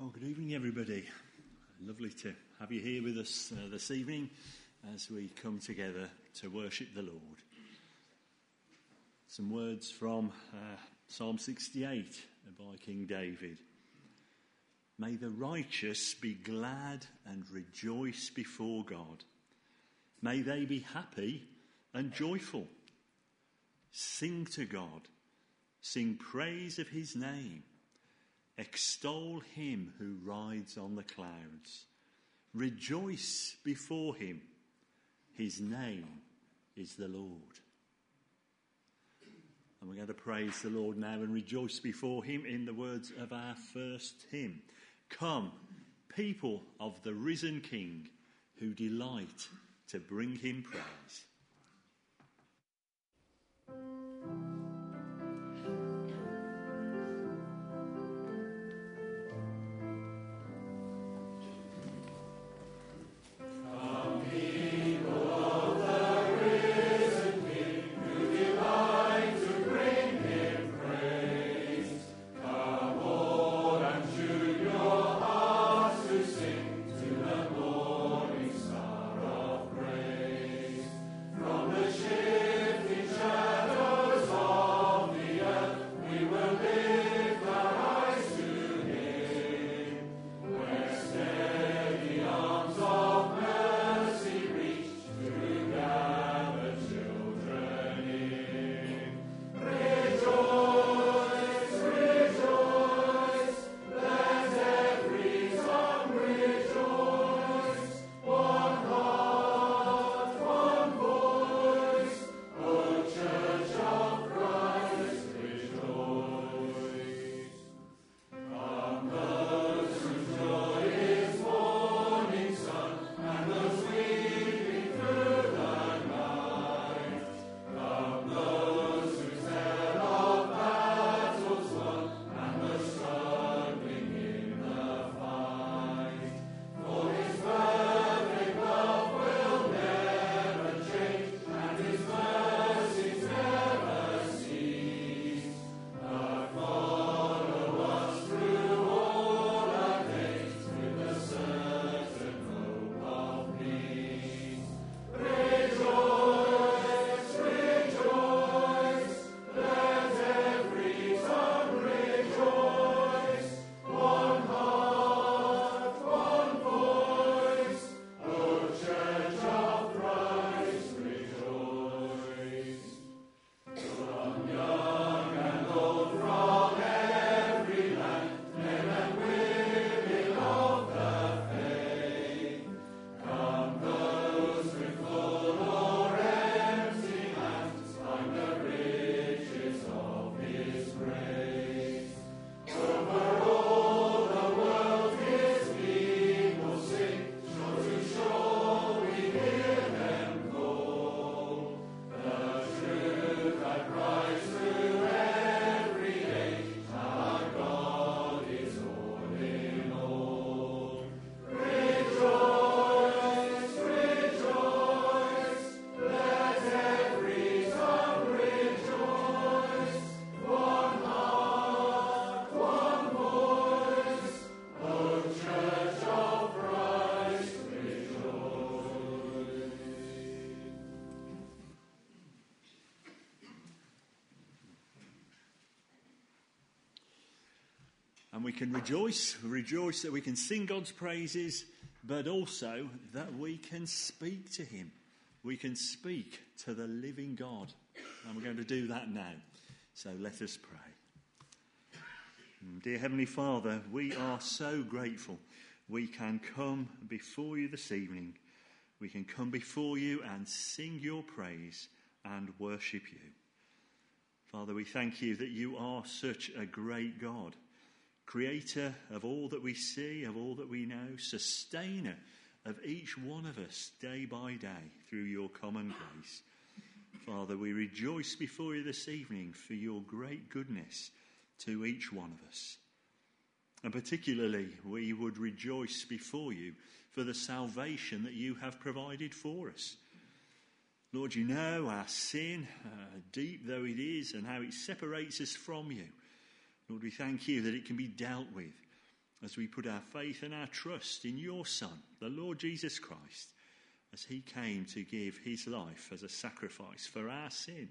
Well, good evening, everybody. Lovely to have you here with us uh, this evening as we come together to worship the Lord. Some words from uh, Psalm 68 by King David. May the righteous be glad and rejoice before God. May they be happy and joyful. Sing to God, sing praise of his name Extol him who rides on the clouds. Rejoice before him. His name is the Lord. And we're going to praise the Lord now and rejoice before him in the words of our first hymn. Come, people of the risen King, who delight to bring him praise. And we can rejoice, rejoice that we can sing God's praises, but also that we can speak to Him. We can speak to the living God. And we're going to do that now. So let us pray. Mm, dear Heavenly Father, we are so grateful we can come before you this evening. We can come before you and sing your praise and worship you. Father, we thank you that you are such a great God creator of all that we see, of all that we know, sustainer of each one of us day by day through your common grace. Father, we rejoice before you this evening for your great goodness to each one of us. And particularly, we would rejoice before you for the salvation that you have provided for us. Lord, you know our sin, uh, deep though it is, and how it separates us from you. Lord, we thank you that it can be dealt with as we put our faith and our trust in your Son, the Lord Jesus Christ, as he came to give his life as a sacrifice for our sin,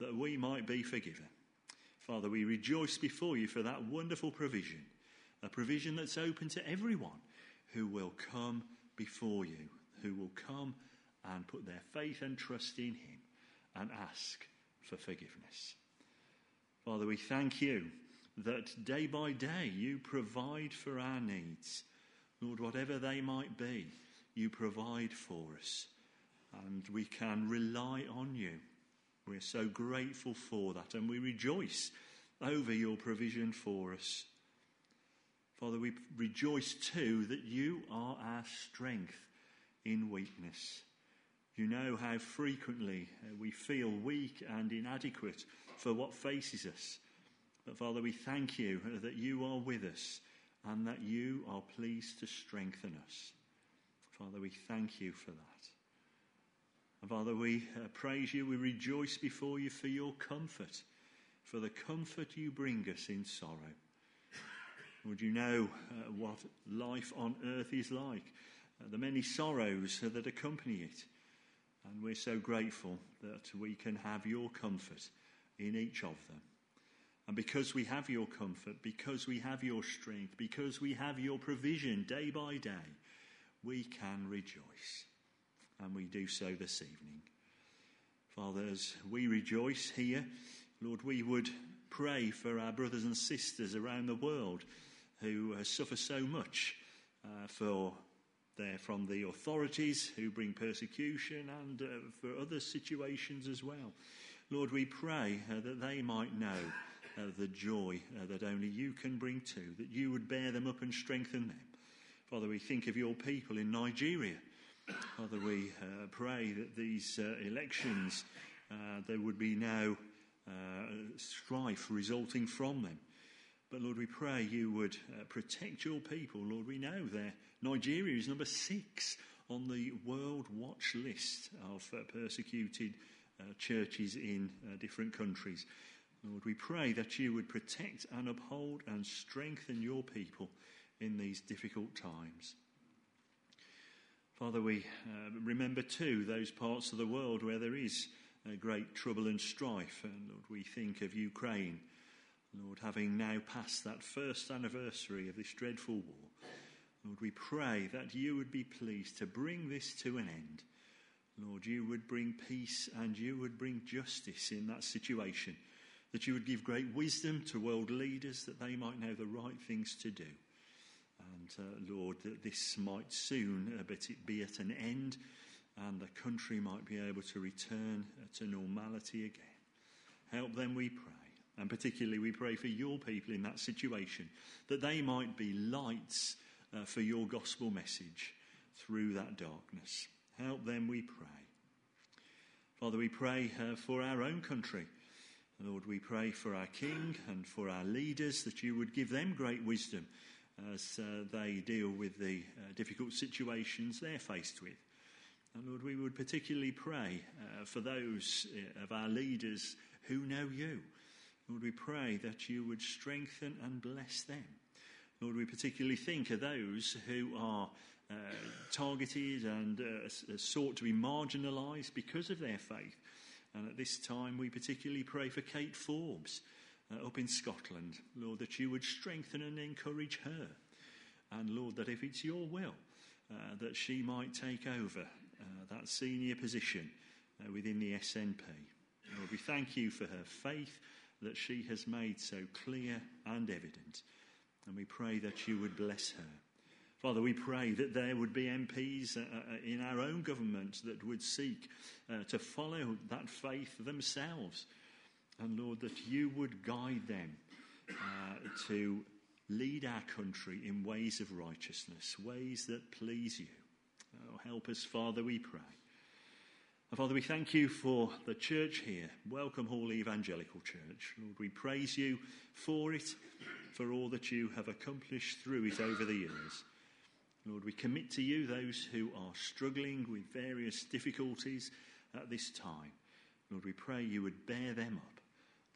that we might be forgiven. Father, we rejoice before you for that wonderful provision, a provision that's open to everyone who will come before you, who will come and put their faith and trust in him and ask for forgiveness. Father, we thank you that day by day you provide for our needs. Lord, whatever they might be, you provide for us. And we can rely on you. We're so grateful for that, and we rejoice over your provision for us. Father, we rejoice too that you are our strength in weakness. You know how frequently uh, we feel weak and inadequate for what faces us. But Father, we thank you that you are with us and that you are pleased to strengthen us. Father, we thank you for that. And Father, we uh, praise you, we rejoice before you for your comfort, for the comfort you bring us in sorrow. Would you know uh, what life on earth is like, uh, the many sorrows that accompany it? And we're so grateful that we can have your comfort in each of them. And because we have your comfort, because we have your strength, because we have your provision day by day, we can rejoice. And we do so this evening. Father, as we rejoice here, Lord, we would pray for our brothers and sisters around the world who uh, suffer so much uh, for there from the authorities who bring persecution and uh, for other situations as well. Lord, we pray uh, that they might know uh, the joy uh, that only you can bring to, that you would bear them up and strengthen them. Father, we think of your people in Nigeria. Father, we uh, pray that these uh, elections, there would be no strife resulting from them. But Lord, we pray you would uh, protect your people. Lord, we know that Nigeria is number six on the world watch list of uh, persecuted uh, churches in uh, different countries. Lord, we pray that you would protect and uphold and strengthen your people in these difficult times. Father, we uh, remember too those parts of the world where there is uh, great trouble and strife. And Lord, we think of Ukraine Lord, having now passed that first anniversary of this dreadful war, Lord, we pray that you would be pleased to bring this to an end. Lord, you would bring peace and you would bring justice in that situation. That you would give great wisdom to world leaders that they might know the right things to do. And uh, Lord, that this might soon uh, but it be at an end and the country might be able to return uh, to normality again. Help them, we pray. And particularly, we pray for your people in that situation, that they might be lights uh, for your gospel message through that darkness. Help them, we pray. Father, we pray uh, for our own country. Lord, we pray for our King and for our leaders that you would give them great wisdom as uh, they deal with the uh, difficult situations they're faced with. And Lord, we would particularly pray uh, for those uh, of our leaders who know you Lord, we pray that you would strengthen and bless them. Lord, we particularly think of those who are uh, targeted and uh, sought to be marginalised because of their faith. And at this time, we particularly pray for Kate Forbes uh, up in Scotland. Lord, that you would strengthen and encourage her. And Lord, that if it's your will, uh, that she might take over uh, that senior position uh, within the SNP. Lord, we thank you for her faith that she has made so clear and evident. And we pray that you would bless her. Father, we pray that there would be MPs uh, uh, in our own government that would seek uh, to follow that faith themselves. And Lord, that you would guide them uh, to lead our country in ways of righteousness, ways that please you. Oh, help us, Father, we pray. And Father, we thank you for the church here, Welcome Hall Evangelical Church. Lord, we praise you for it, for all that you have accomplished through it over the years. Lord, we commit to you those who are struggling with various difficulties at this time. Lord, we pray you would bear them up,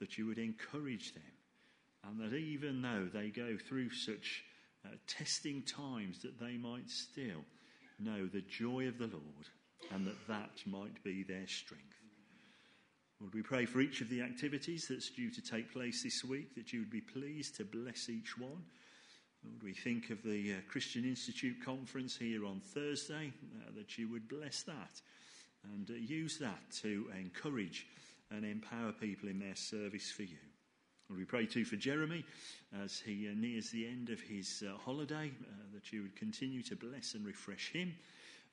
that you would encourage them, and that even though they go through such uh, testing times that they might still know the joy of the Lord and that that might be their strength. Lord, we pray for each of the activities that's due to take place this week, that you would be pleased to bless each one. Lord, we think of the uh, Christian Institute conference here on Thursday, uh, that you would bless that and uh, use that to encourage and empower people in their service for you. Lord, we pray too for Jeremy as he uh, nears the end of his uh, holiday, uh, that you would continue to bless and refresh him.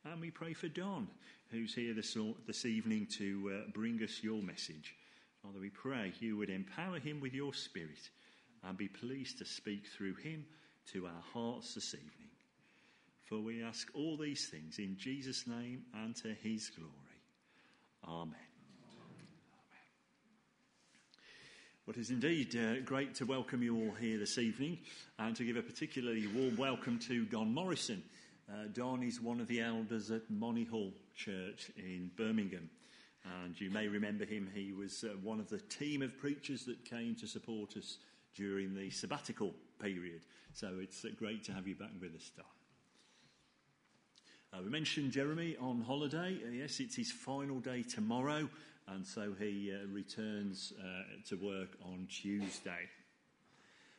And we pray for Don, who's here this, this evening to bring us your message. Father, we pray you would empower him with your spirit and be pleased to speak through him to our hearts this evening. For we ask all these things in Jesus' name and to his glory. Amen. Well, it is indeed uh, great to welcome you all here this evening and to give a particularly warm welcome to Don Morrison. Uh, Don is one of the elders at Monyhull Church in Birmingham. And you may remember him, he was uh, one of the team of preachers that came to support us during the sabbatical period. So it's great to have you back with us, Don. Uh, we mentioned Jeremy on holiday. Uh, yes, it's his final day tomorrow and so he uh, returns uh, to work on Tuesday.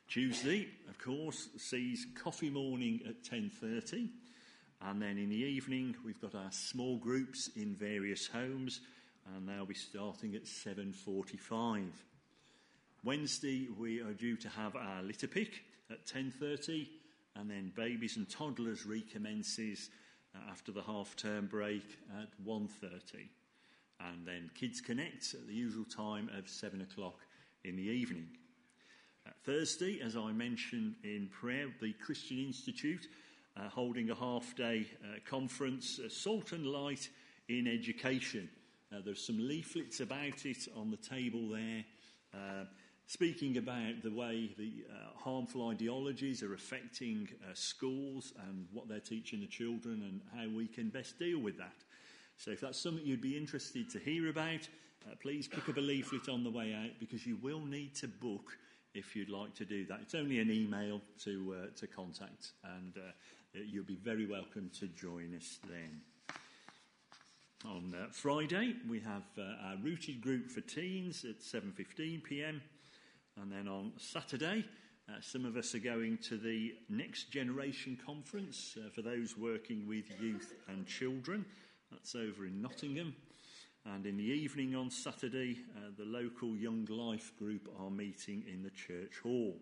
Tuesday, of course, sees coffee morning at 10:30, and then in the evening we've got our small groups in various homes, and they'll be starting at 7:45. Wednesday we are due to have our litter pick at 10:30, and then babies and toddlers recommences uh, after the half-term break at 1:30 and then Kids Connect at the usual time of 7 o'clock in the evening. Uh, Thursday, as I mentioned in prayer, the Christian Institute uh, holding a half day uh, conference, uh, Salt and Light in Education. Uh, there's some leaflets about it on the table there, speaking about the way the harmful ideologies are affecting schools and what they're teaching the children and how we can best deal with that. So if that's something you'd be interested to hear about, uh, please pick up a leaflet on the way out because you will need to book if you'd like to do that. It's only an email to, uh, to contact, and uh, you'll be very welcome to join us then. On uh, Friday, we have uh, our rooted group for teens at 7:15 p.m. And then on Saturday, uh, some of us are going to the Next Generation Conference uh, for those working with youth and children. That's over in Nottingham. And in the evening on Saturday, uh, the local Young Life group are meeting in the church hall.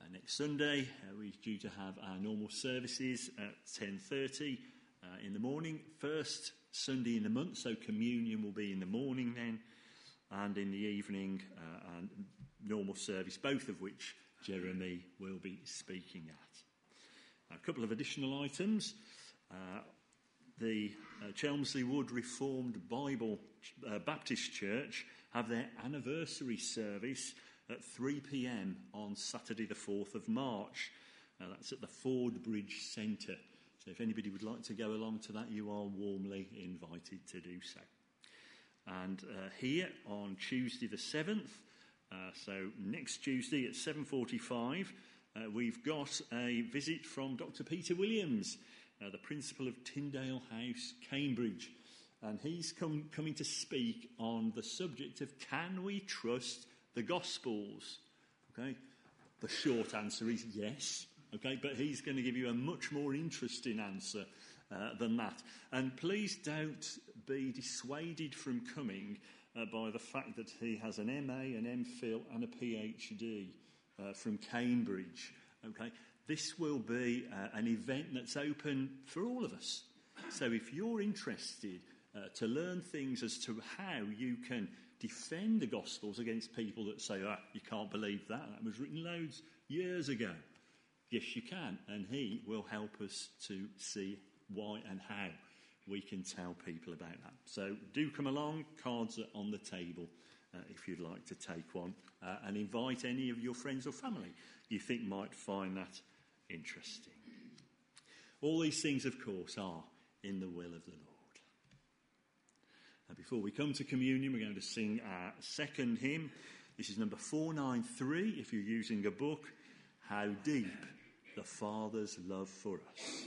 Uh, next Sunday, uh, we're due to have our normal services at 10.30 uh, in the morning. First Sunday in the month, so communion will be in the morning then. And in the evening, uh, and normal service, both of which Jeremy will be speaking at. A couple of additional items. Uh, the uh, Chelmsley Wood Reformed Bible uh, Baptist Church have their anniversary service at 3 pm on Saturday, the 4th of March. Uh, that's at the Ford Bridge Centre. So, if anybody would like to go along to that, you are warmly invited to do so. And uh, here on Tuesday, the 7th, uh, so next Tuesday at 7:45, uh, we've got a visit from Dr. Peter Williams uh, the principal of Tyndale House, Cambridge. And he's come, coming to speak on the subject of can we trust the Gospels? Okay, the short answer is yes. Okay, but he's going to give you a much more interesting answer uh, than that. And please don't be dissuaded from coming uh, by the fact that he has an MA, an MPhil, and a PhD uh, from Cambridge. Okay, this will be uh, an event that's open for all of us. So if you're interested uh, to learn things as to how you can defend the Gospels against people that say, ah, you can't believe that, that was written loads years ago. Yes, you can, and he will help us to see why and how we can tell people about that. So do come along, cards are on the table uh, if you'd like to take one, uh, and invite any of your friends or family you think might find that interesting. All these things, of course, are in the will of the Lord. Now, before we come to communion, we're going to sing our second hymn. This is number 493 if you're using a book. How deep the Father's love for us.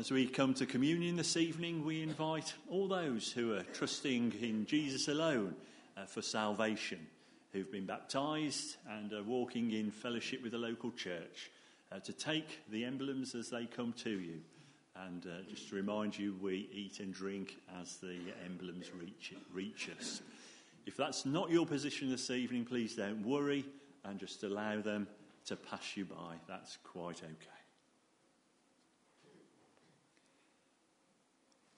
As we come to communion this evening, we invite all those who are trusting in Jesus alone uh, for salvation, who've been baptized and are walking in fellowship with the local church, uh, to take the emblems as they come to you. And uh, just to remind you, we eat and drink as the emblems reach, reach us. If that's not your position this evening, please don't worry and just allow them to pass you by. That's quite okay.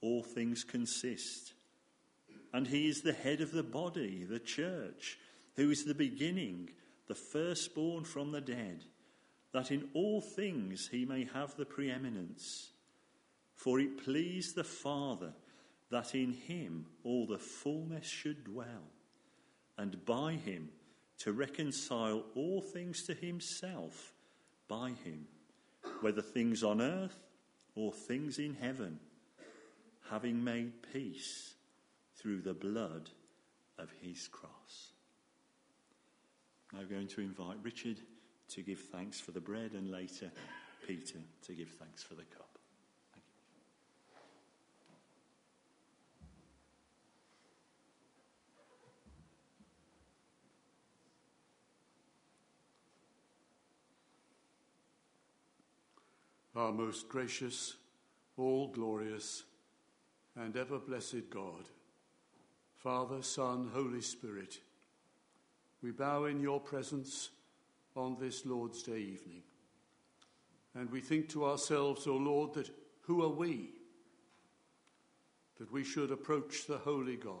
all things consist. And he is the head of the body, the church, who is the beginning, the firstborn from the dead, that in all things he may have the preeminence. For it pleased the Father that in him all the fullness should dwell, and by him to reconcile all things to himself by him, whether things on earth or things in heaven having made peace through the blood of his cross. Now, I'm going to invite Richard to give thanks for the bread and later Peter to give thanks for the cup. Our most gracious, all glorious, and ever blessed God, Father, Son, Holy Spirit, we bow in your presence on this Lord's Day evening. And we think to ourselves, O Lord, that Who are we that we should approach the holy God?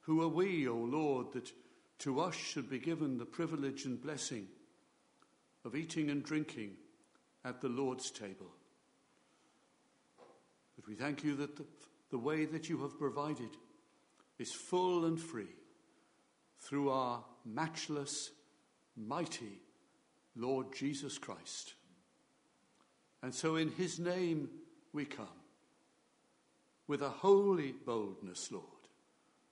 Who are we, O Lord, that to us should be given the privilege and blessing of eating and drinking at the Lord's table? We thank you that the, the way that you have provided is full and free through our matchless, mighty Lord Jesus Christ. And so, in his name, we come with a holy boldness, Lord,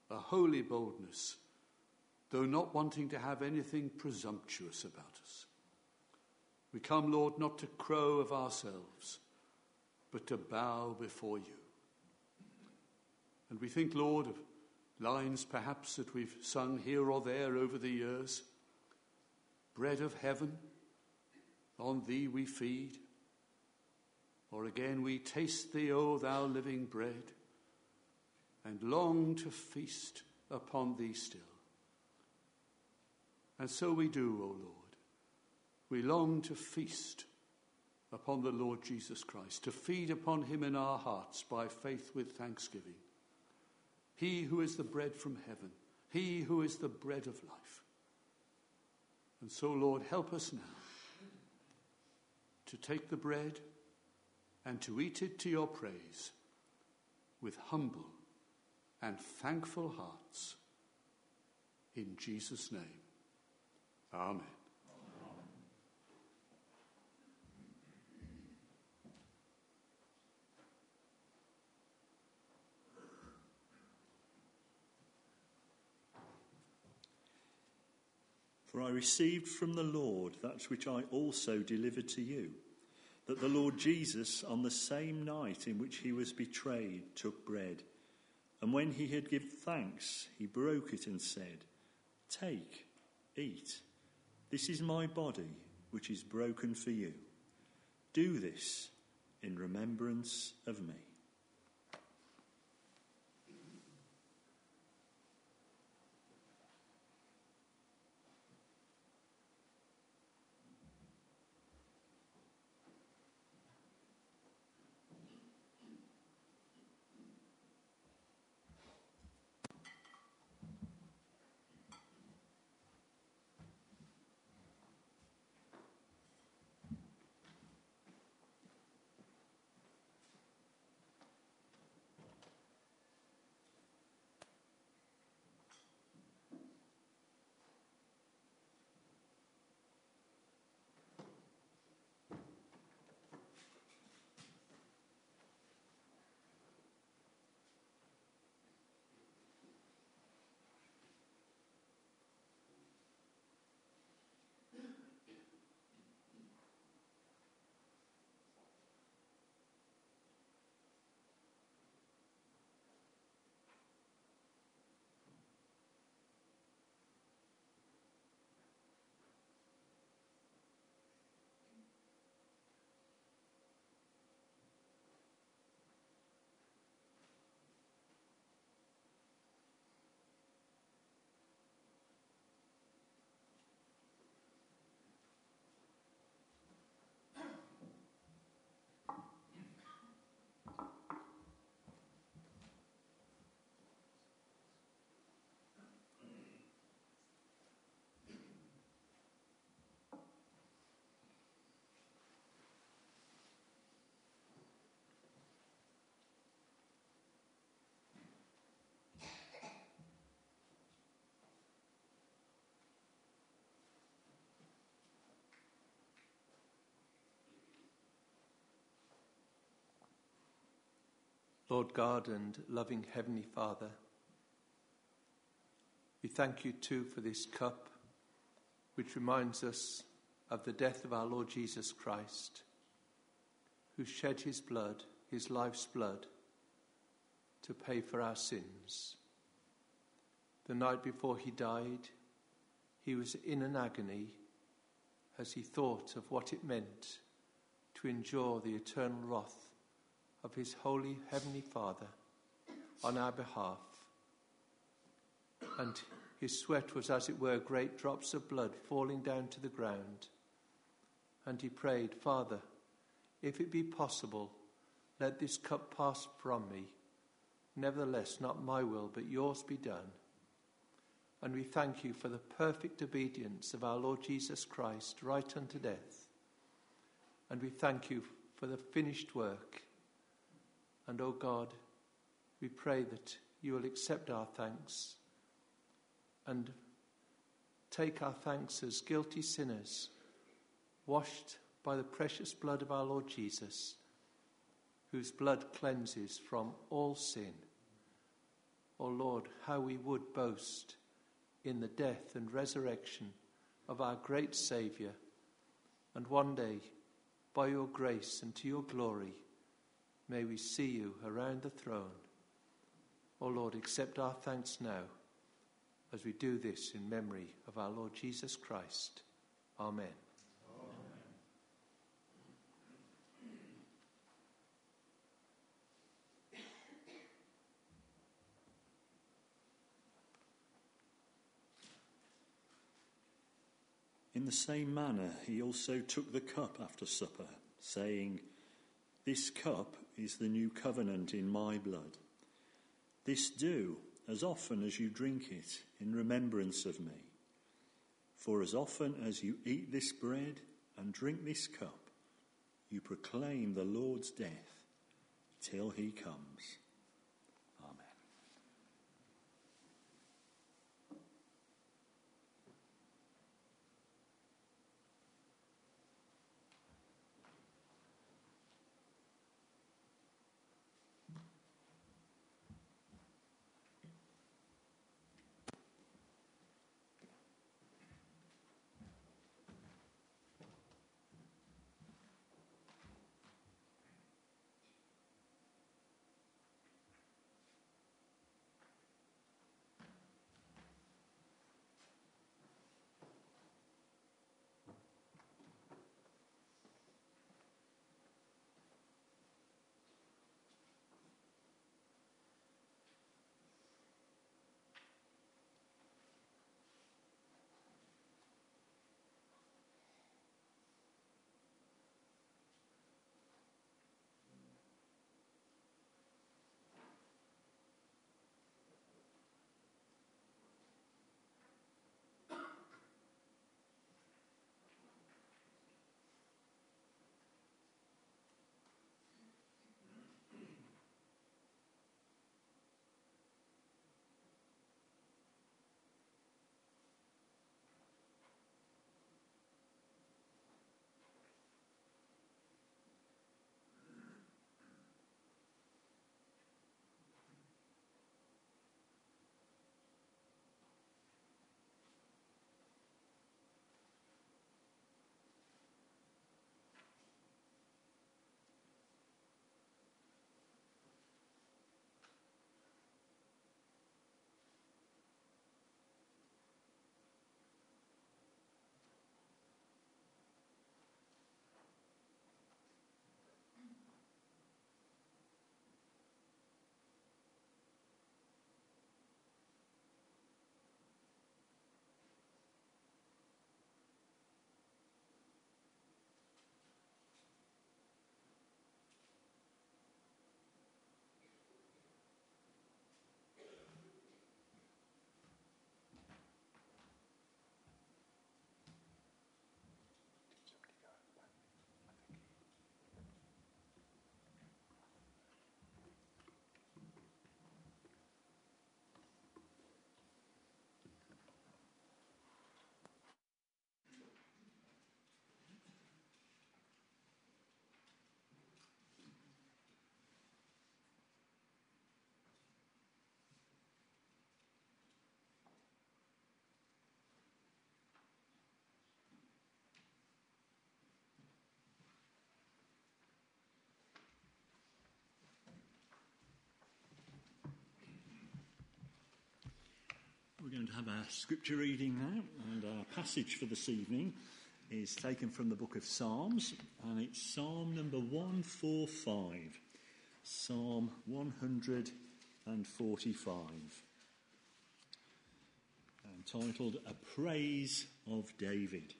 a holy boldness, though not wanting to have anything presumptuous about us. We come, Lord, not to crow of ourselves, but to bow before you. And we think, Lord, of lines perhaps that we've sung here or there over the years. Bread of heaven, on thee we feed. Or again, we taste thee, O thou living bread, and long to feast upon thee still. And so we do, O Lord. We long to feast upon the Lord Jesus Christ, to feed upon him in our hearts by faith with thanksgiving. He who is the bread from heaven, he who is the bread of life. And so, Lord, help us now to take the bread and to eat it to your praise with humble and thankful hearts. In Jesus' name, Amen. For I received from the Lord that which I also delivered to you that the Lord Jesus, on the same night in which he was betrayed, took bread. And when he had given thanks, he broke it and said, Take, eat. This is my body, which is broken for you. Do this in remembrance of me. Lord God and loving Heavenly Father, we thank you too for this cup which reminds us of the death of our Lord Jesus Christ, who shed his blood, his life's blood, to pay for our sins. The night before he died, he was in an agony as he thought of what it meant to endure the eternal wrath of his holy heavenly Father on our behalf. And his sweat was, as it were, great drops of blood falling down to the ground. And he prayed, Father, if it be possible, Let this cup pass from me. Nevertheless, not my will, but yours be done. And we thank you for the perfect obedience of our Lord Jesus Christ right unto death. And we thank you for the finished work. And, O oh God, we pray that you will accept our thanks and take our thanks as guilty sinners, washed by the precious blood of our Lord Jesus, whose blood cleanses from all sin. O oh Lord, how we would boast in the death and resurrection of our great Saviour, and one day, by your grace and to your glory, may we see you around the throne. O oh Lord, accept our thanks now as we do this in memory of our Lord Jesus Christ. Amen. In the same manner, he also took the cup after supper, saying, This cup is the new covenant in my blood. This do as often as you drink it in remembrance of me. For as often as you eat this bread and drink this cup, you proclaim the Lord's death till he comes. Going to have our scripture reading now, and our passage for this evening is taken from the book of Psalms, and it's Psalm number 145. Psalm 145. Entitled A Praise of David.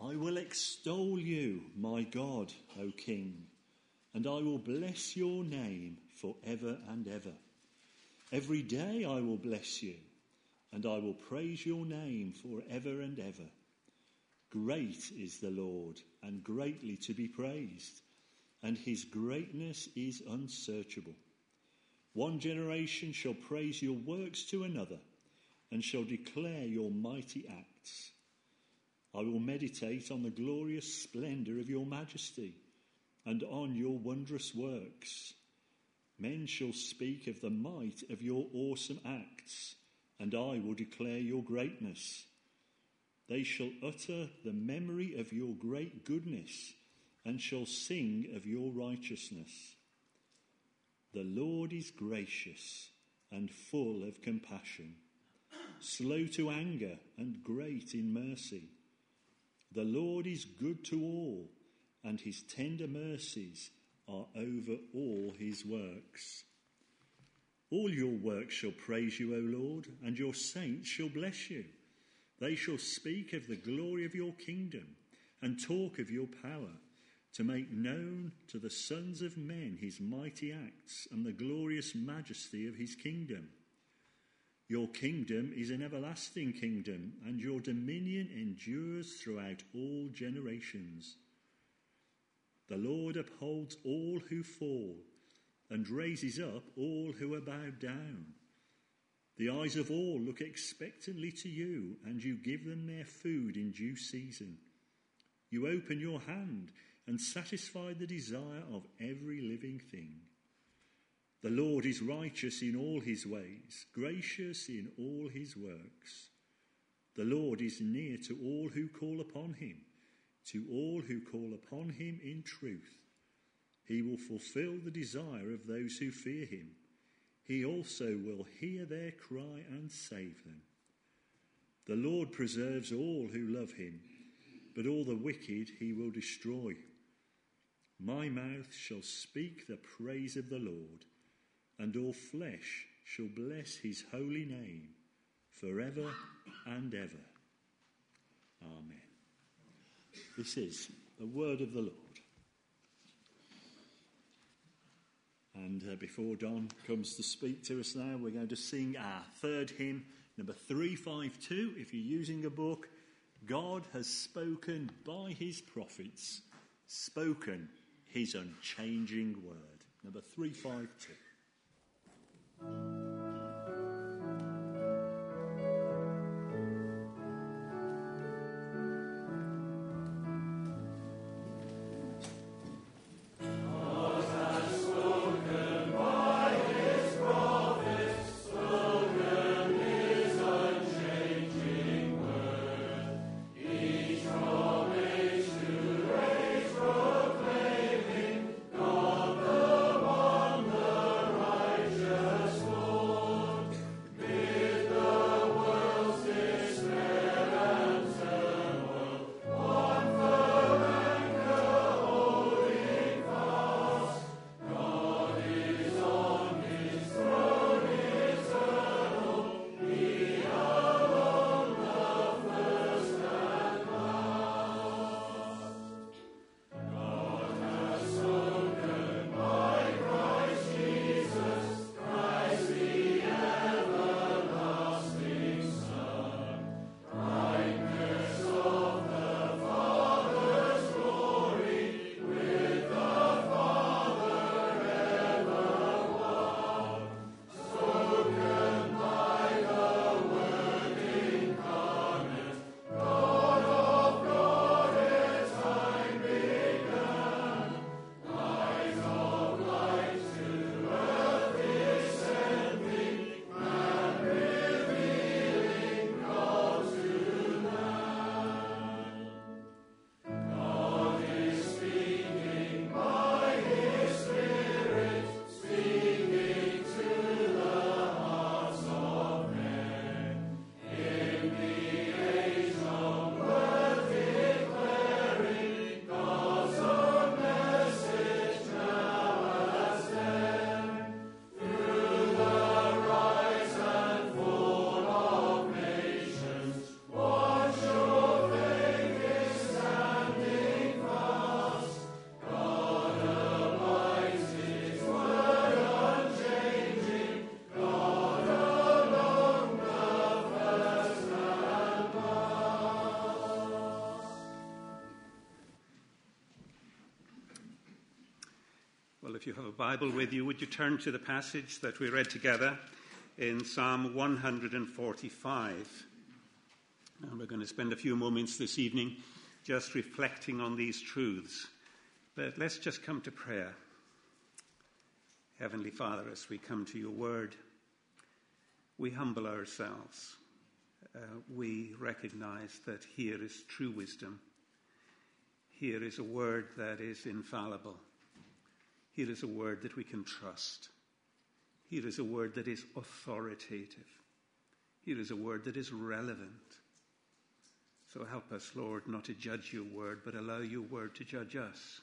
I will extol you, my God, O King, and I will bless your name for ever and ever. Every day I will bless you, and I will praise your name for ever and ever. Great is the Lord, and greatly to be praised, and his greatness is unsearchable. One generation shall praise your works to another, and shall declare your mighty acts. I will meditate on the glorious splendour of your majesty, and on your wondrous works. Men shall speak of the might of your awesome acts, and I will declare your greatness. They shall utter the memory of your great goodness and shall sing of your righteousness. The Lord is gracious and full of compassion, slow to anger and great in mercy. The Lord is good to all, and his tender mercies are over all his works. All your works shall praise you, O Lord, and your saints shall bless you. They shall speak of the glory of your kingdom and talk of your power, to make known to the sons of men his mighty acts and the glorious majesty of his kingdom. Your kingdom is an everlasting kingdom, and your dominion endures throughout all generations. The Lord upholds all who fall and raises up all who are bowed down. The eyes of all look expectantly to you, and you give them their food in due season. You open your hand and satisfy the desire of every living thing. The Lord is righteous in all his ways, gracious in all his works. The Lord is near to all who call upon him, to all who call upon him in truth. He will fulfill the desire of those who fear him. He also will hear their cry and save them. The Lord preserves all who love him, but all the wicked he will destroy. My mouth shall speak the praise of the Lord, and all flesh shall bless his holy name forever and ever. Amen. This is the word of the Lord. And uh, before Don comes to speak to us now, we're going to sing our third hymn, number 352. If you're using a book, God has spoken by his prophets, spoken his unchanging word. Number 352. If you have a Bible with you, would you turn to the passage that we read together in Psalm 145? And we're going to spend a few moments this evening just reflecting on these truths. But let's just come to prayer. Heavenly Father, as we come to your word, we humble ourselves. Uh, we recognize that here is true wisdom. Here is a word that is infallible. Here is a word that we can trust. Here is a word that is authoritative. Here is a word that is relevant. So help us, Lord, not to judge your word, but allow your word to judge us.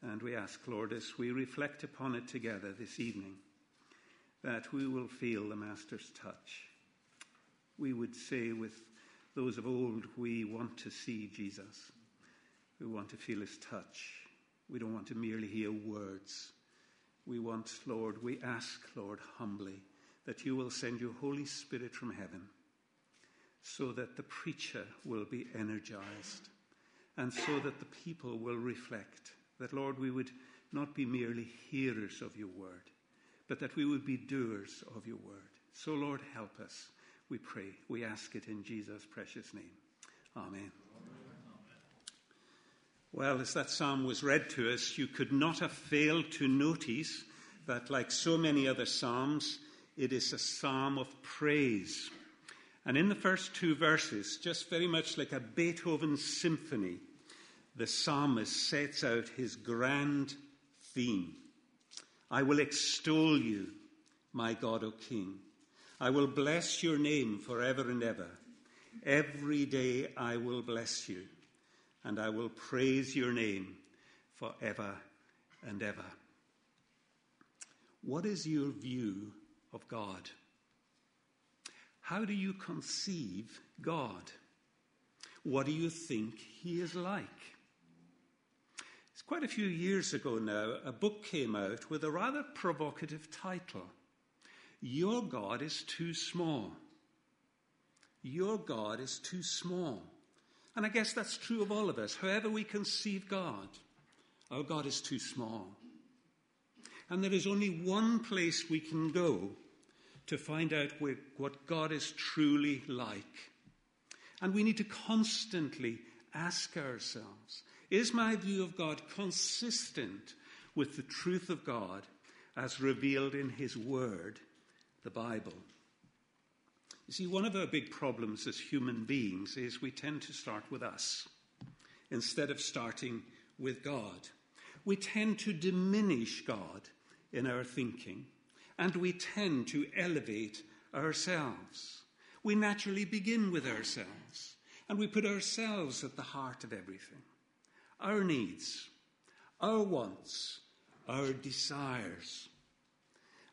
And we ask, Lord, as we reflect upon it together this evening, that we will feel the Master's touch. We would say with those of old, we want to see Jesus. We want to feel his touch. We don't want to merely hear words. We want, Lord, we ask, Lord, humbly, that you will send your Holy Spirit from heaven so that the preacher will be energized and so that the people will reflect that, Lord, we would not be merely hearers of your word, but that we would be doers of your word. So, Lord, help us, we pray. We ask it in Jesus' precious name. Amen. Well, as that psalm was read to us, you could not have failed to notice that, like so many other psalms, it is a psalm of praise. And in the first two verses, just very much like a Beethoven symphony, the psalmist sets out his grand theme I will extol you, my God, O King. I will bless your name forever and ever. Every day I will bless you, and I will praise your name forever and ever. What is your view of God? How do you conceive God? What do you think He is like? It's quite a few years ago now, a book came out with a rather provocative title Your God is Too Small. Your God is too small. And I guess that's true of all of us. However, we conceive God, our God is too small. And there is only one place we can go to find out what God is truly like. And we need to constantly ask ourselves is my view of God consistent with the truth of God as revealed in His Word, the Bible? You see, one of our big problems as human beings is we tend to start with us instead of starting with God. We tend to diminish God in our thinking and we tend to elevate ourselves. We naturally begin with ourselves, and we put ourselves at the heart of everything. Our needs, our wants, our desires.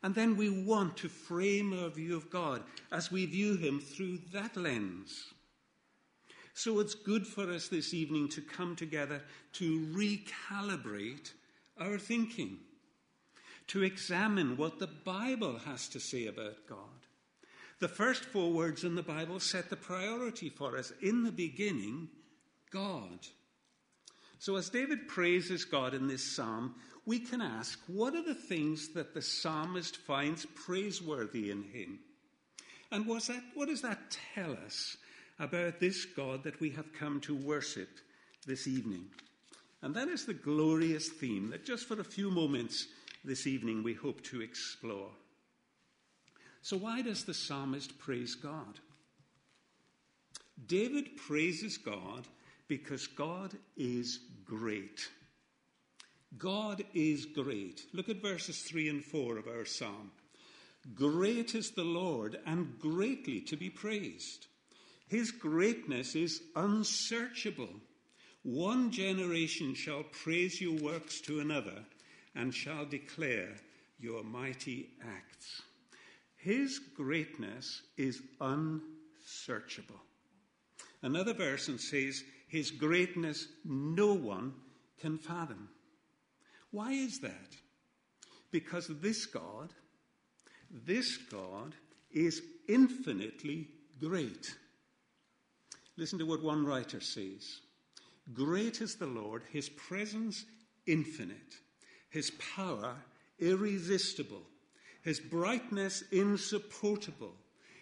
And then we want to frame our view of God as we view Him through that lens. So it's good for us this evening to come together to recalibrate our thinking to examine what the Bible has to say about God. The first four words in the Bible set the priority for us. In the beginning, God. So, as David praises God in this psalm, we can ask what are the things that the psalmist finds praiseworthy in him? And that, what does that tell us about this God that we have come to worship this evening? And that is the glorious theme that just for a few moments this evening we hope to explore. So, why does the psalmist praise God? David praises God because God is great. God is great. Look at verses 3 and 4 of our psalm. Great is the Lord and greatly to be praised. His greatness is unsearchable. One generation shall praise your works to another and shall declare your mighty acts. His greatness is unsearchable. Another version says, His greatness no one can fathom. Why is that? Because this God, this God is infinitely great. Listen to what one writer says Great is the Lord, his presence infinite. his power irresistible, his brightness insupportable,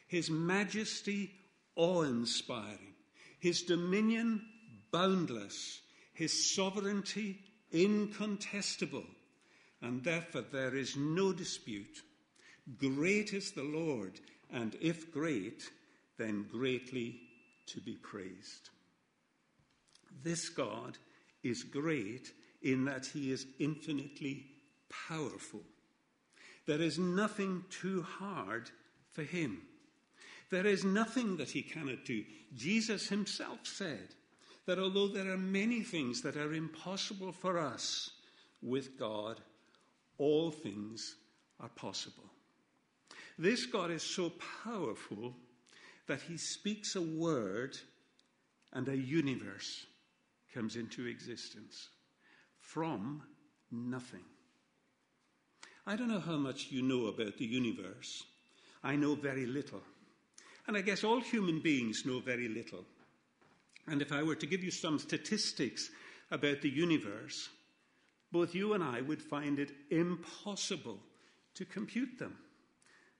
his majesty awe inspiring, his dominion boundless, his sovereignty incontestable, and therefore there is no dispute. Great is the Lord, and if great, then greatly to be praised. This God is great in that he is infinitely powerful. There is nothing too hard for him. There is nothing that he cannot do. Jesus himself said that although there are many things that are impossible for us, with God, all things are possible. This God is so powerful that he speaks a word and a universe comes into existence from nothing. I don't know how much you know about the universe. I know very little. And I guess all human beings know very little. And if I were to give you some statistics about the universe, both you and I would find it impossible to compute them.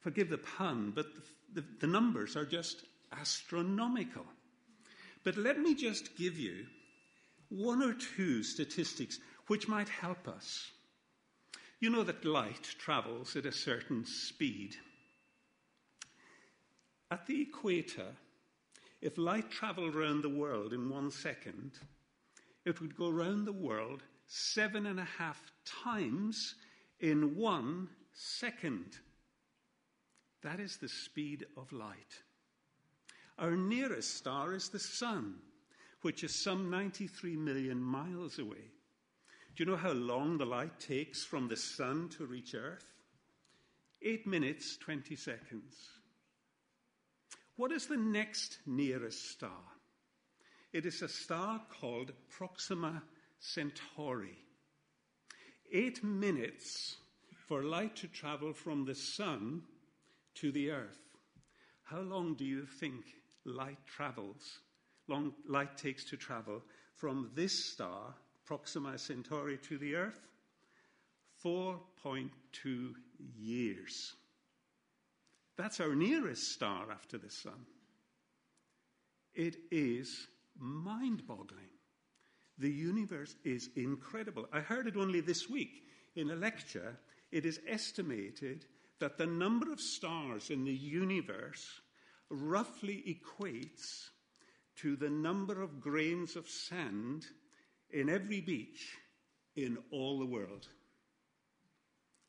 Forgive the pun, but the, the, the numbers are just astronomical. But let me just give you one or two statistics which might help us. You know that light travels at a certain speed. At the equator, if light traveled around the world in one second, it would go around the world seven and a half times in one second. That is the speed of light. Our nearest star is the Sun, which is some 93 million miles away. Do you know how long the light takes from the Sun to reach Earth? Eight minutes, 20 seconds. What is the next nearest star? It is a star called Proxima Centauri. Eight minutes for light to travel from the sun to the earth. How long do you think light travels? Long light takes to travel from this star, Proxima Centauri, to the earth? 4.2 years. That's our nearest star after the sun. It is mind boggling. The universe is incredible. I heard it only this week in a lecture. It is estimated that the number of stars in the universe roughly equates to the number of grains of sand in every beach in all the world.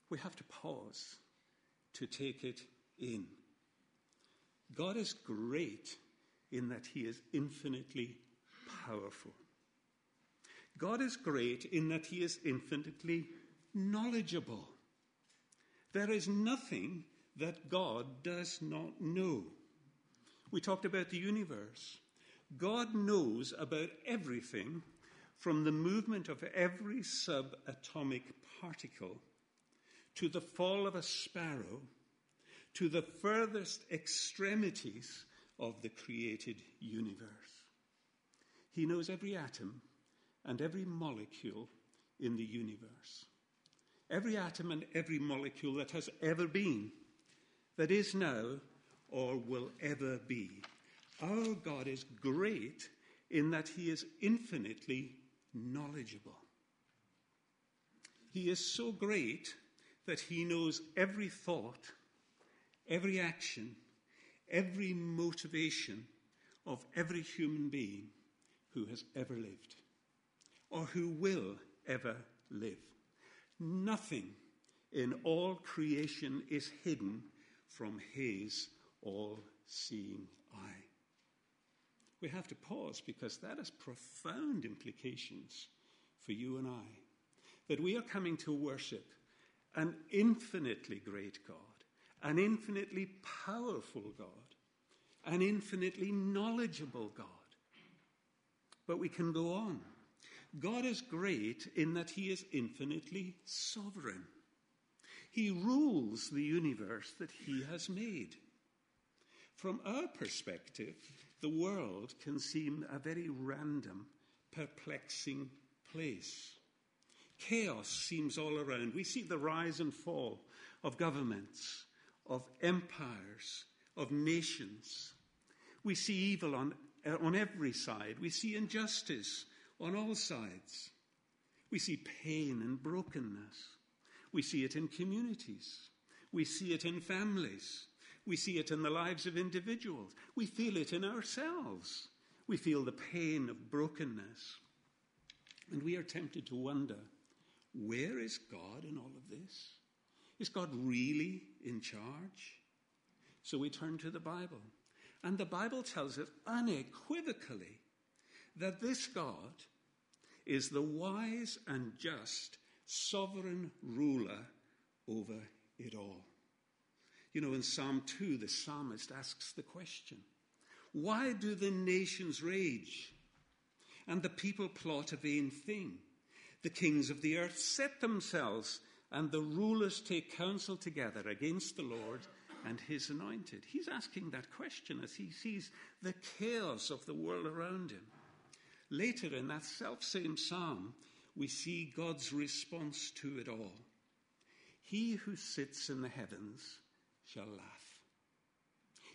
We have to pause to take it in. God is great in that He is infinitely powerful. God is great in that He is infinitely knowledgeable. There is nothing that God does not know. We talked about the universe. God knows about everything from the movement of every subatomic particle to the fall of a sparrow to the furthest extremities of the created universe. He knows every atom and every molecule in the universe. Every atom and every molecule that has ever been, that is now, or will ever be. Our God is great in that He is infinitely knowledgeable. He is so great that He knows every thought, every action, every motivation of every human being who has ever lived or who will ever live. Nothing in all creation is hidden from his all seeing eye. We have to pause because that has profound implications for you and I. That we are coming to worship an infinitely great God, an infinitely powerful God, an infinitely knowledgeable God. But we can go on. God is great in that he is infinitely sovereign. He rules the universe that he has made. From our perspective, the world can seem a very random, perplexing place. Chaos seems all around. We see the rise and fall of governments, of empires, of nations. We see evil on, on every side. We see injustice on all sides. We see pain and brokenness. We see it in communities. We see it in families. We see it in the lives of individuals. We feel it in ourselves. We feel the pain of brokenness. And we are tempted to wonder where is God in all of this? Is God really in charge? So we turn to the Bible. And the Bible tells us unequivocally that this God is the wise and just sovereign ruler over it all. You know, in Psalm 2, the psalmist asks the question Why do the nations rage and the people plot a vain thing? The kings of the earth set themselves, and the rulers take counsel together against the Lord and his anointed. He's asking that question as he sees the chaos of the world around him. Later in that self same psalm, we see God's response to it all. He who sits in the heavens shall laugh.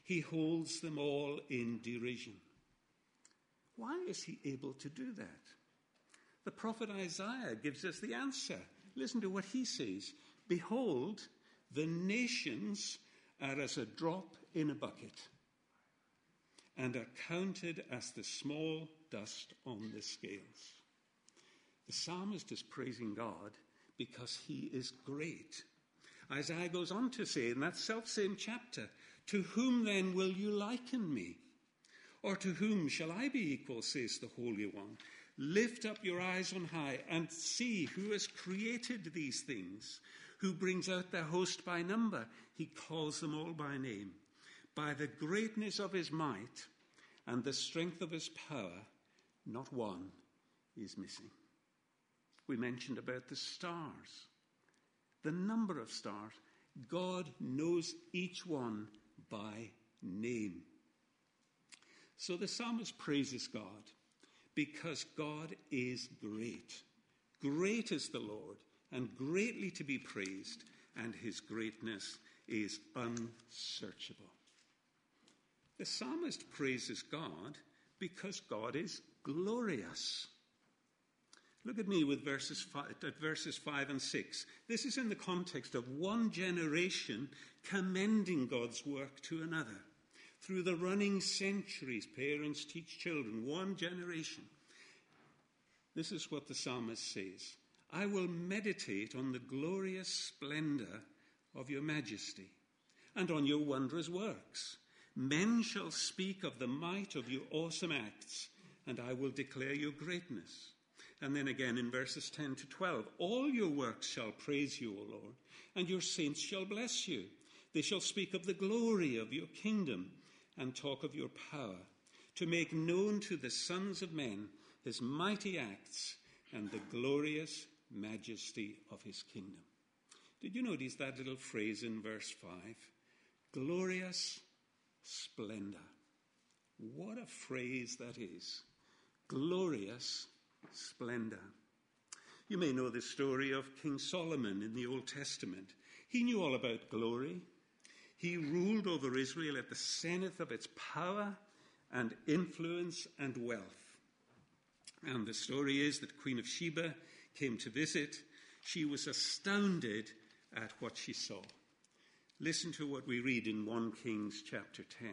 He holds them all in derision. Why is he able to do that? The prophet Isaiah gives us the answer. Listen to what he says Behold, the nations are as a drop in a bucket and are counted as the small dust on the scales. The psalmist is praising God because he is great. Isaiah goes on to say in that self same chapter, To whom then will you liken me? Or to whom shall I be equal, says the Holy One? Lift up your eyes on high and see who has created these things, who brings out their host by number. He calls them all by name. By the greatness of his might and the strength of his power, not one is missing. We mentioned about the stars, the number of stars. God knows each one by name. So the psalmist praises God because God is great. Great is the Lord, and greatly to be praised, and his greatness is unsearchable. The psalmist praises God because God is glorious. Look at me with verses five, at uh, verses 5 and 6. This is in the context of one generation commending God's work to another. Through the running centuries, parents teach children, one generation. This is what the psalmist says I will meditate on the glorious splendor of your majesty and on your wondrous works. Men shall speak of the might of your awesome acts, and I will declare your greatness. And then again in verses 10 to 12 All your works shall praise you, O Lord, and your saints shall bless you. They shall speak of the glory of your kingdom and talk of your power, to make known to the sons of men his mighty acts and the glorious majesty of his kingdom. Did you notice that little phrase in verse 5? Glorious splendor. What a phrase that is. Glorious splendor. You may know the story of King Solomon in the Old Testament. He knew all about glory. He ruled over Israel at the zenith of its power and influence and wealth. And the story is that Queen of Sheba came to visit. She was astounded at what she saw. Listen to what we read in 1 Kings chapter 10.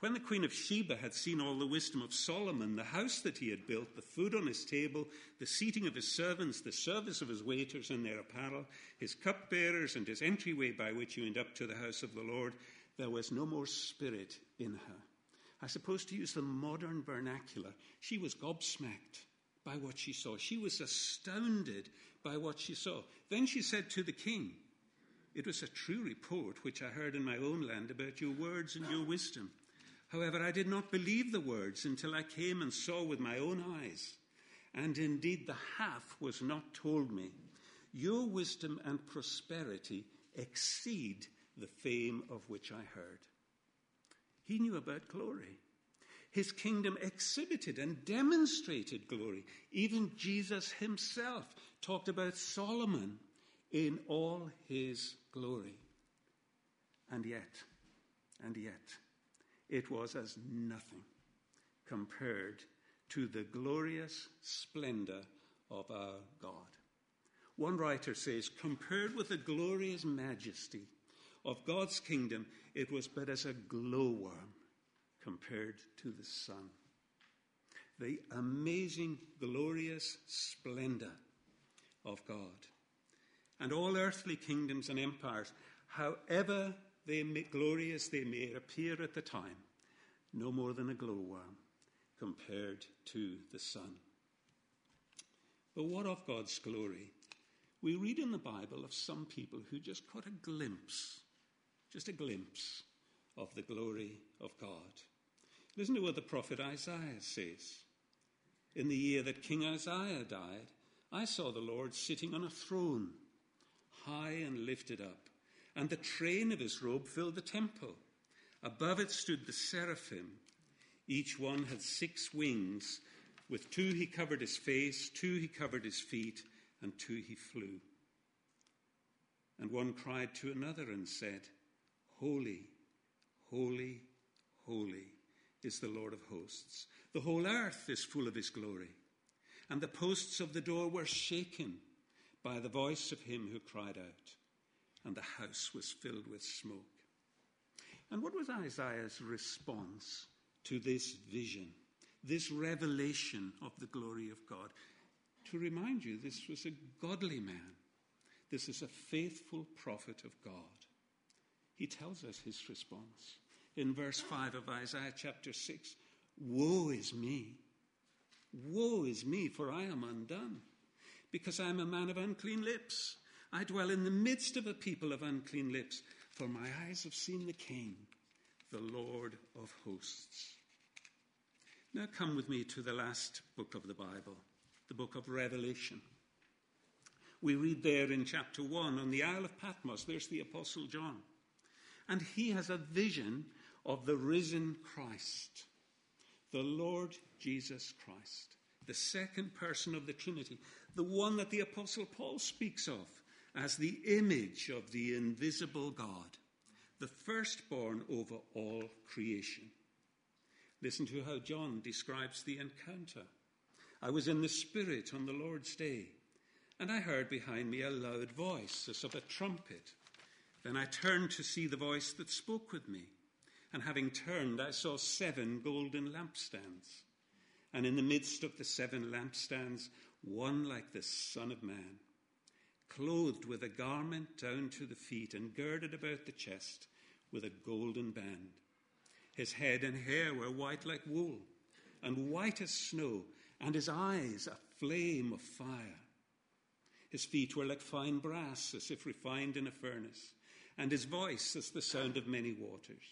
When the Queen of Sheba had seen all the wisdom of Solomon, the house that he had built, the food on his table, the seating of his servants, the service of his waiters and their apparel, his cupbearers, and his entryway by which he went up to the house of the Lord, there was no more spirit in her. I suppose to use the modern vernacular, she was gobsmacked by what she saw. She was astounded by what she saw. Then she said to the king, It was a true report which I heard in my own land about your words and your wisdom. However, I did not believe the words until I came and saw with my own eyes. And indeed, the half was not told me. Your wisdom and prosperity exceed the fame of which I heard. He knew about glory. His kingdom exhibited and demonstrated glory. Even Jesus himself talked about Solomon in all his glory. And yet, and yet, it was as nothing compared to the glorious splendor of our God. One writer says, compared with the glorious majesty of God's kingdom, it was but as a glowworm compared to the sun. The amazing, glorious splendor of God. And all earthly kingdoms and empires, however they may, glorious they may appear at the time, no more than a glowworm compared to the sun. But what of God's glory? We read in the Bible of some people who just caught a glimpse, just a glimpse of the glory of God. Listen to what the prophet Isaiah says. In the year that King Uzziah died, I saw the Lord sitting on a throne, high and lifted up, and the train of his robe filled the temple. Above it stood the seraphim. Each one had six wings. With two he covered his face, two he covered his feet, and two he flew. And one cried to another and said, Holy, holy, holy is the Lord of hosts. The whole earth is full of his glory. And the posts of the door were shaken by the voice of him who cried out, and the house was filled with smoke. And what was Isaiah's response to this vision, this revelation of the glory of God? To remind you, this was a godly man. This is a faithful prophet of God. He tells us his response in verse 5 of Isaiah chapter 6 Woe is me! Woe is me, for I am undone, because I am a man of unclean lips. I dwell in the midst of a people of unclean lips, for my eyes have seen the King, the Lord of hosts. Now come with me to the last book of the Bible, the book of Revelation. We read there in chapter 1 on the Isle of Patmos, there's the Apostle John. And he has a vision of the risen Christ, the Lord Jesus Christ, the second person of the Trinity, the one that the Apostle Paul speaks of as the image of the invisible God, the firstborn over all creation. Listen to how John describes the encounter. I was in the Spirit on the Lord's day, and I heard behind me a loud voice, as of a trumpet. Then I turned to see the voice that spoke with me. And having turned, I saw seven golden lampstands. And in the midst of the seven lampstands, one like the Son of Man, clothed with a garment down to the feet and girded about the chest with a golden band. His head and hair were white like wool, and white as snow, and his eyes a flame of fire. His feet were like fine brass, as if refined in a furnace, and his voice as the sound of many waters.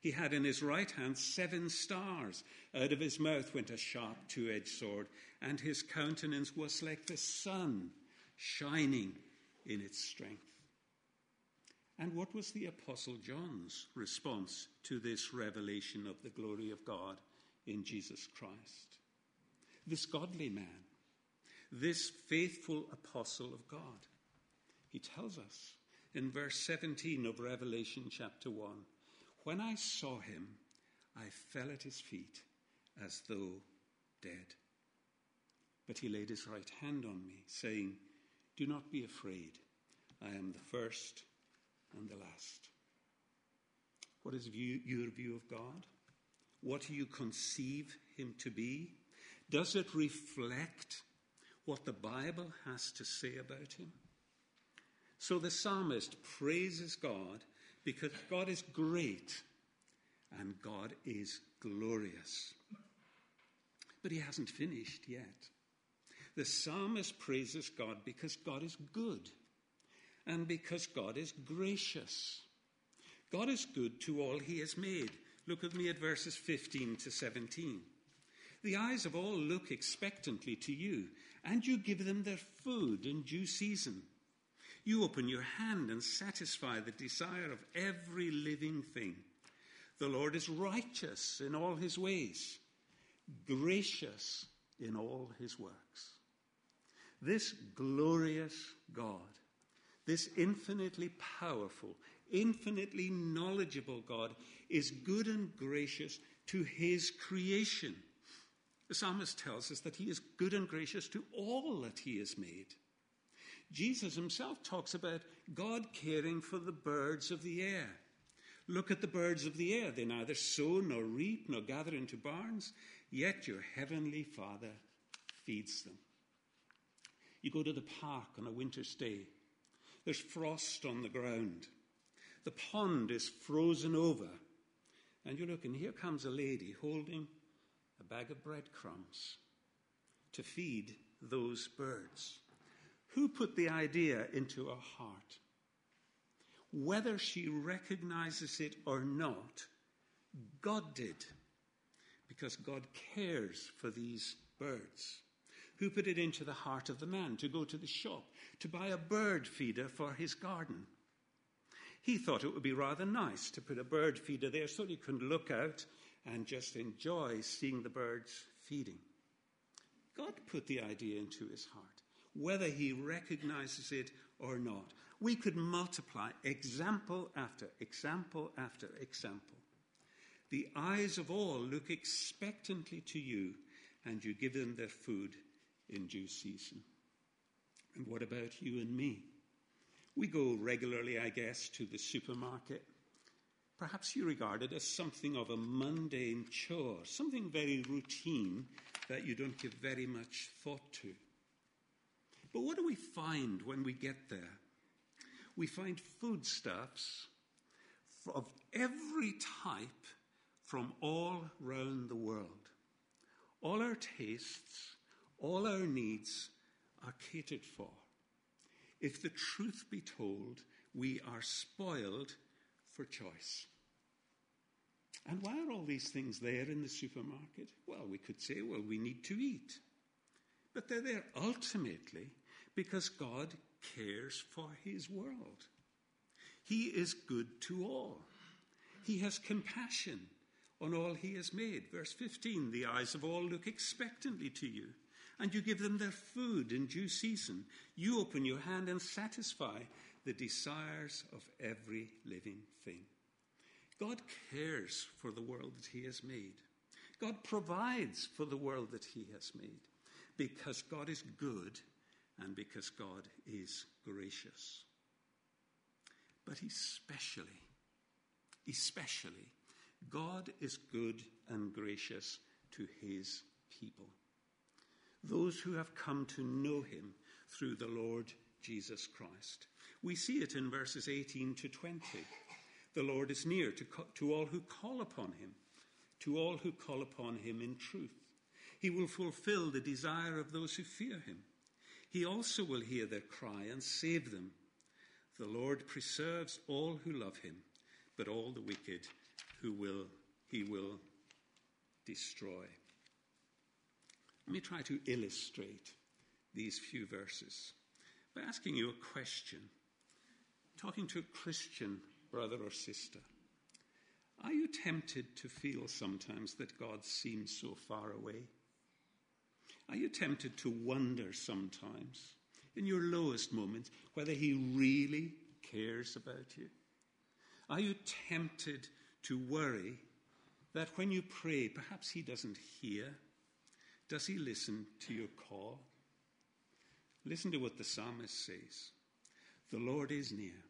He had in his right hand seven stars. Out of his mouth went a sharp two edged sword, and his countenance was like the sun shining in its strength. And what was the Apostle John's response to this revelation of the glory of God in Jesus Christ? This godly man, this faithful apostle of God. He tells us in verse 17 of Revelation chapter 1 when I saw him, I fell at his feet as though dead. But he laid his right hand on me, saying, Do not be afraid. I am the first and the last. What is view, your view of God? What do you conceive him to be? Does it reflect what the Bible has to say about him? So the psalmist praises God because God is great and God is glorious. But he hasn't finished yet. The psalmist praises God because God is good and because God is gracious. God is good to all he has made. Look with me at verses 15 to 17. The eyes of all look expectantly to you, and you give them their food in due season. You open your hand and satisfy the desire of every living thing. The Lord is righteous in all his ways, gracious in all his works. This glorious God, this infinitely powerful, infinitely knowledgeable God, is good and gracious to his creation. The psalmist tells us that he is good and gracious to all that he has made. Jesus himself talks about God caring for the birds of the air. Look at the birds of the air. They neither sow nor reap nor gather into barns, yet your heavenly Father feeds them. You go to the park on a winter's day, there's frost on the ground, the pond is frozen over, and you look, and here comes a lady holding a bag of breadcrumbs to feed those birds. Who put the idea into her heart? Whether she recognizes it or not, God did, because God cares for these birds. Who put it into the heart of the man to go to the shop to buy a bird feeder for his garden? He thought it would be rather nice to put a bird feeder there so he could look out and just enjoy seeing the birds feeding. God put the idea into his heart, whether he recognizes it or not. We could multiply example after example after example. The eyes of all look expectantly to you, and you give them their food in due season. And what about you and me? We go regularly, I guess, to the supermarket. Perhaps you regard it as something of a mundane chore, something very routine that you don't give very much thought to. But what do we find when we get there? We find foodstuffs of every type from all round the world. All our tastes, all our needs are catered for. If the truth be told, we are spoiled for choice. And why are all these things there in the supermarket? Well, we could say, well, we need to eat. But they're there ultimately because God cares for his world. He is good to all. He has compassion on all he has made. Verse 15 The eyes of all look expectantly to you, and you give them their food in due season. You open your hand and satisfy the desires of every living thing. God cares for the world that He has made. God provides for the world that He has made because God is good and because God is gracious. But especially, especially, God is good and gracious to His people. Those who have come to know Him through the Lord Jesus Christ. We see it in verses 18 to 20. The Lord is near to, to all who call upon him, to all who call upon him in truth. He will fulfill the desire of those who fear him. He also will hear their cry and save them. The Lord preserves all who love him, but all the wicked who will he will destroy. Let me try to illustrate these few verses by asking you a question talking to a Christian brother or sister, are you tempted to feel sometimes that God seems so far away? Are you tempted to wonder sometimes, in your lowest moments, whether He really cares about you? Are you tempted to worry that when you pray, perhaps He doesn't hear? Does He listen to your call? Listen to what the psalmist says The Lord is near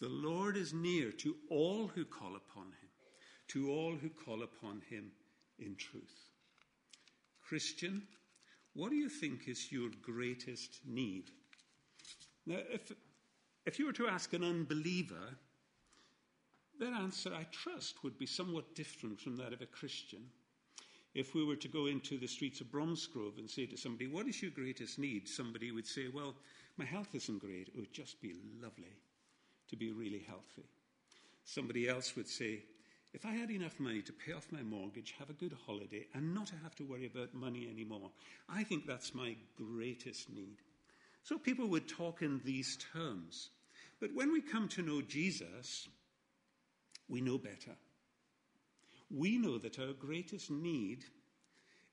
the Lord is near to all who call upon him, to all who call upon him in truth. Christian, what do you think is your greatest need? Now, if, if you were to ask an unbeliever, their answer, I trust, would be somewhat different from that of a Christian. If we were to go into the streets of Bromsgrove and say to somebody, What is your greatest need? somebody would say, Well, my health isn't great. It would just be lovely to be really healthy. Somebody else would say, if I had enough money to pay off my mortgage, have a good holiday, and not have to worry about money anymore, I think that's my greatest need. So people would talk in these terms. But when we come to know Jesus, we know better. We know that our greatest need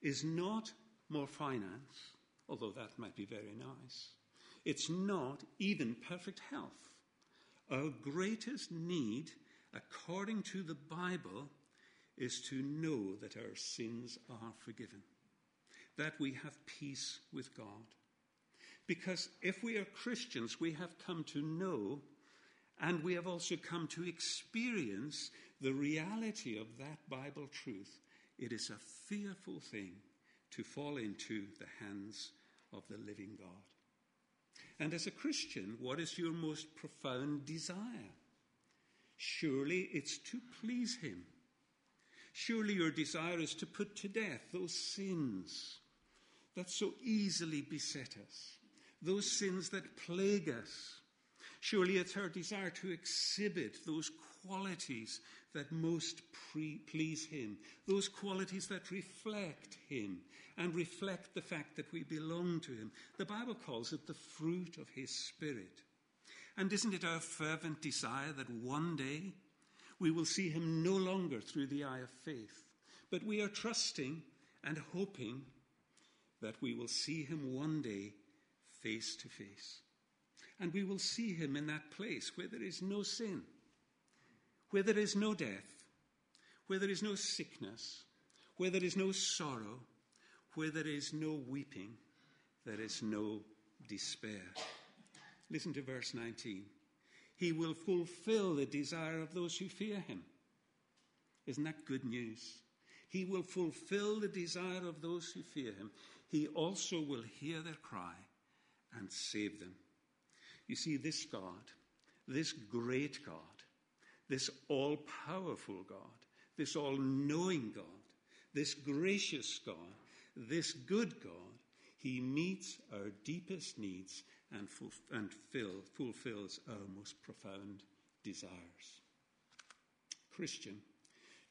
is not more finance, although that might be very nice. It's not even perfect health. Our greatest need, according to the Bible, is to know that our sins are forgiven, that we have peace with God. Because if we are Christians, we have come to know and we have also come to experience the reality of that Bible truth. It is a fearful thing to fall into the hands of the living God. And as a Christian, what is your most profound desire? Surely it's to please Him. Surely your desire is to put to death those sins that so easily beset us, those sins that plague us. Surely it's our desire to exhibit those qualities that most pre- please Him, those qualities that reflect Him and reflect the fact that we belong to Him. The Bible calls it the fruit of His Spirit. And isn't it our fervent desire that one day we will see Him no longer through the eye of faith, but we are trusting and hoping that we will see Him one day face to face. And we will see Him in that place where there is no sin where there is no death, where there is no sickness, where there is no sorrow, where there is no weeping, there is no despair. Listen to verse 19. He will fulfill the desire of those who fear him. Isn't that good news? He will fulfill the desire of those who fear him. He also will hear their cry and save them. You see, this God, this great God, this all powerful God, this all knowing God, this gracious God, this good God, He meets our deepest needs and, and fill, fulfills our most profound desires. Christian,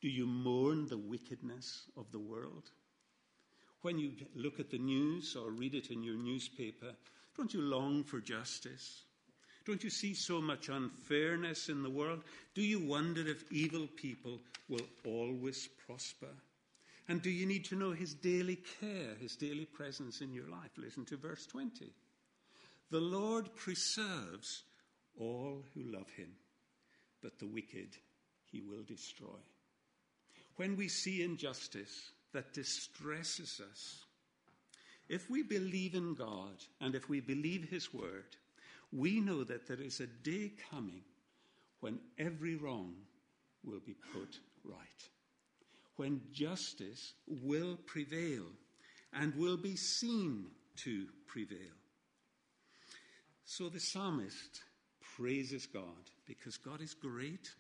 do you mourn the wickedness of the world? When you look at the news or read it in your newspaper, don't you long for justice? Don't you see so much unfairness in the world? Do you wonder if evil people will always prosper? And do you need to know his daily care, his daily presence in your life? Listen to verse 20. The Lord preserves all who love him, but the wicked he will destroy. When we see injustice that distresses us, if we believe in God and if we believe his word, we know that there is a day coming when every wrong will be put right, when justice will prevail and will be seen to prevail. So the psalmist praises God because God is great,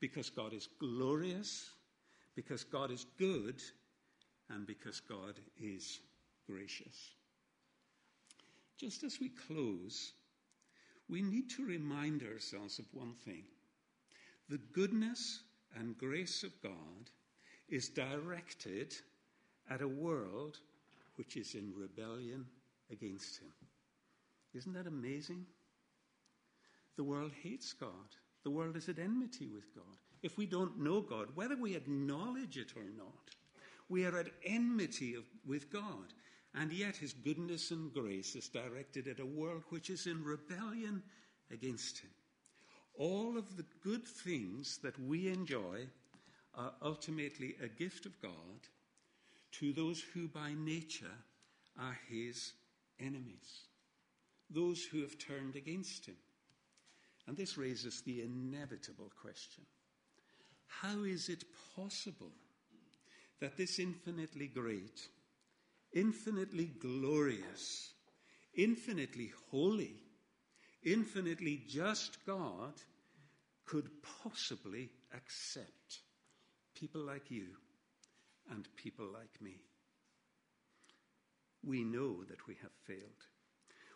because God is glorious, because God is good, and because God is gracious. Just as we close, we need to remind ourselves of one thing the goodness and grace of God is directed at a world which is in rebellion against Him. Isn't that amazing? The world hates God. The world is at enmity with God. If we don't know God, whether we acknowledge it or not, we are at enmity of, with God. And yet his goodness and grace is directed at a world which is in rebellion against him. All of the good things that we enjoy are ultimately a gift of God to those who by nature are his enemies, those who have turned against him. And this raises the inevitable question how is it possible that this infinitely great, infinitely glorious, infinitely holy, infinitely just God could possibly accept people like you and people like me. We know that we have failed.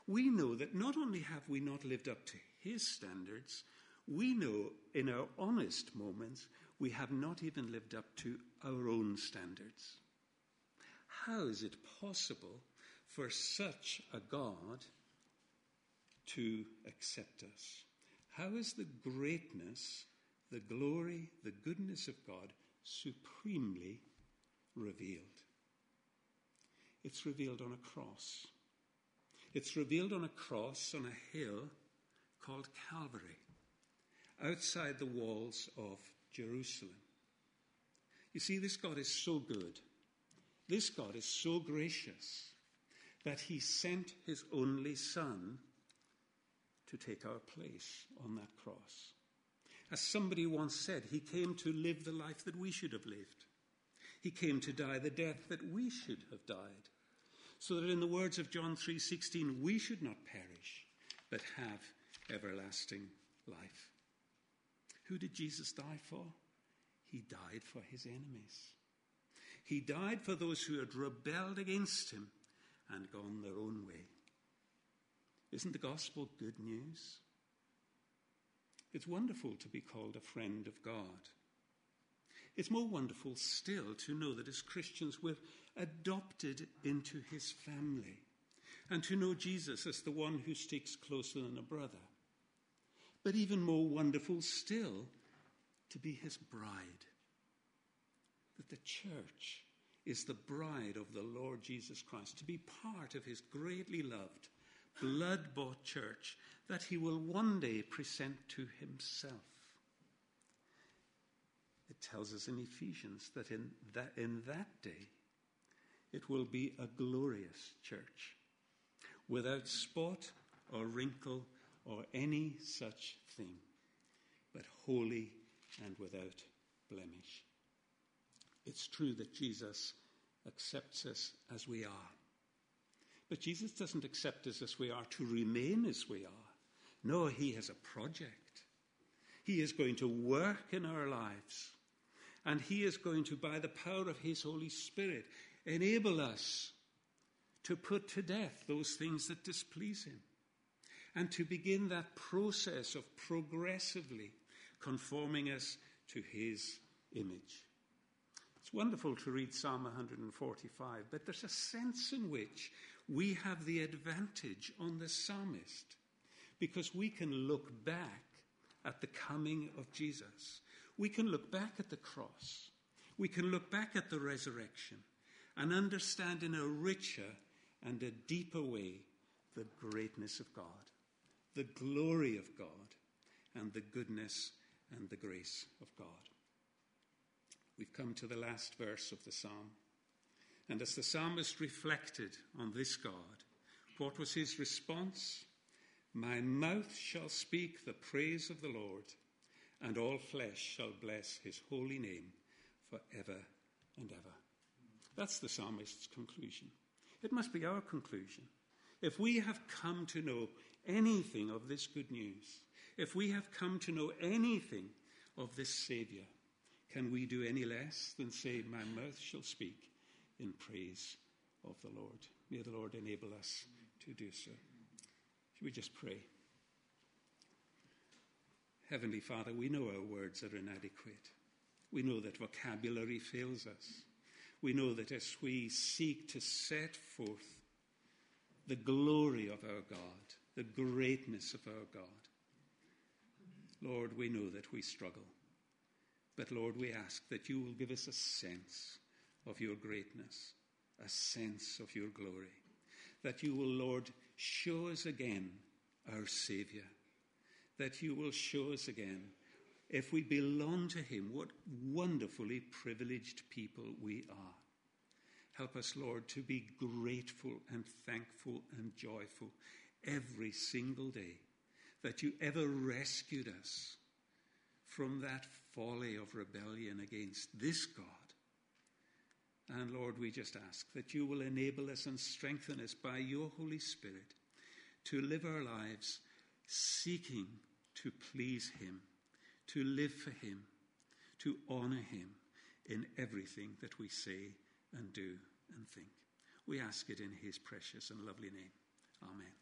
We know that not only have we not lived up to his standards, we know in our honest moments we have not even lived up to our own standards. How is it possible for such a God to accept us? How is the greatness, the glory, the goodness of God supremely revealed. It's revealed on a cross. It's revealed on a cross on a hill called Calvary, outside the walls of Jerusalem. You see, this God is so good. This God is so gracious that he sent his only Son to take our place on that cross. As somebody once said, he came to live the life that we should have lived. He came to die the death that we should have died, so that in the words of John 3:16 we should not perish but have everlasting life. Who did Jesus die for? He died for his enemies. He died for those who had rebelled against him and gone their own way. Isn't the gospel good news? It's wonderful to be called a friend of God. It's more wonderful still to know that as Christians we're adopted into his family and to know Jesus as the one who sticks closer than a brother. But even more wonderful still to be his bride. That the church is the bride of the Lord Jesus Christ, to be part of his greatly loved, blood bought church that he will one day present to himself. It tells us in Ephesians that in that, in that day it will be a glorious church without spot or wrinkle or any such thing, but holy and without blemish. It's true that Jesus accepts us as we are. But Jesus doesn't accept us as we are to remain as we are. No, He has a project. He is going to work in our lives. And He is going to, by the power of His Holy Spirit, enable us to put to death those things that displease Him and to begin that process of progressively conforming us to His image. It's wonderful to read Psalm 145, but there's a sense in which we have the advantage on the psalmist because we can look back at the coming of Jesus. We can look back at the cross. We can look back at the resurrection and understand in a richer and a deeper way the greatness of God, the glory of God, and the goodness and the grace of God. We've come to the last verse of the psalm. And as the psalmist reflected on this God, what was his response? My mouth shall speak the praise of the Lord, and all flesh shall bless his holy name for ever and ever. That's the psalmist's conclusion. It must be our conclusion. If we have come to know anything of this good news, if we have come to know anything of this Saviour, can we do any less than say, My mouth shall speak in praise of the Lord? May the Lord enable us to do so. Should we just pray? Heavenly Father, we know our words are inadequate. We know that vocabulary fails us. We know that as we seek to set forth the glory of our God, the greatness of our God, Lord, we know that we struggle. But Lord, we ask that you will give us a sense of your greatness, a sense of your glory. That you will, Lord, show us again our Saviour. That you will show us again, if we belong to Him, what wonderfully privileged people we are. Help us, Lord, to be grateful and thankful and joyful every single day that you ever rescued us from that folly of rebellion against this God. And Lord, we just ask that you will enable us and strengthen us by your Holy Spirit to live our lives seeking to please Him, to live for Him, to honour Him in everything that we say and do and think. We ask it in His precious and lovely name. Amen.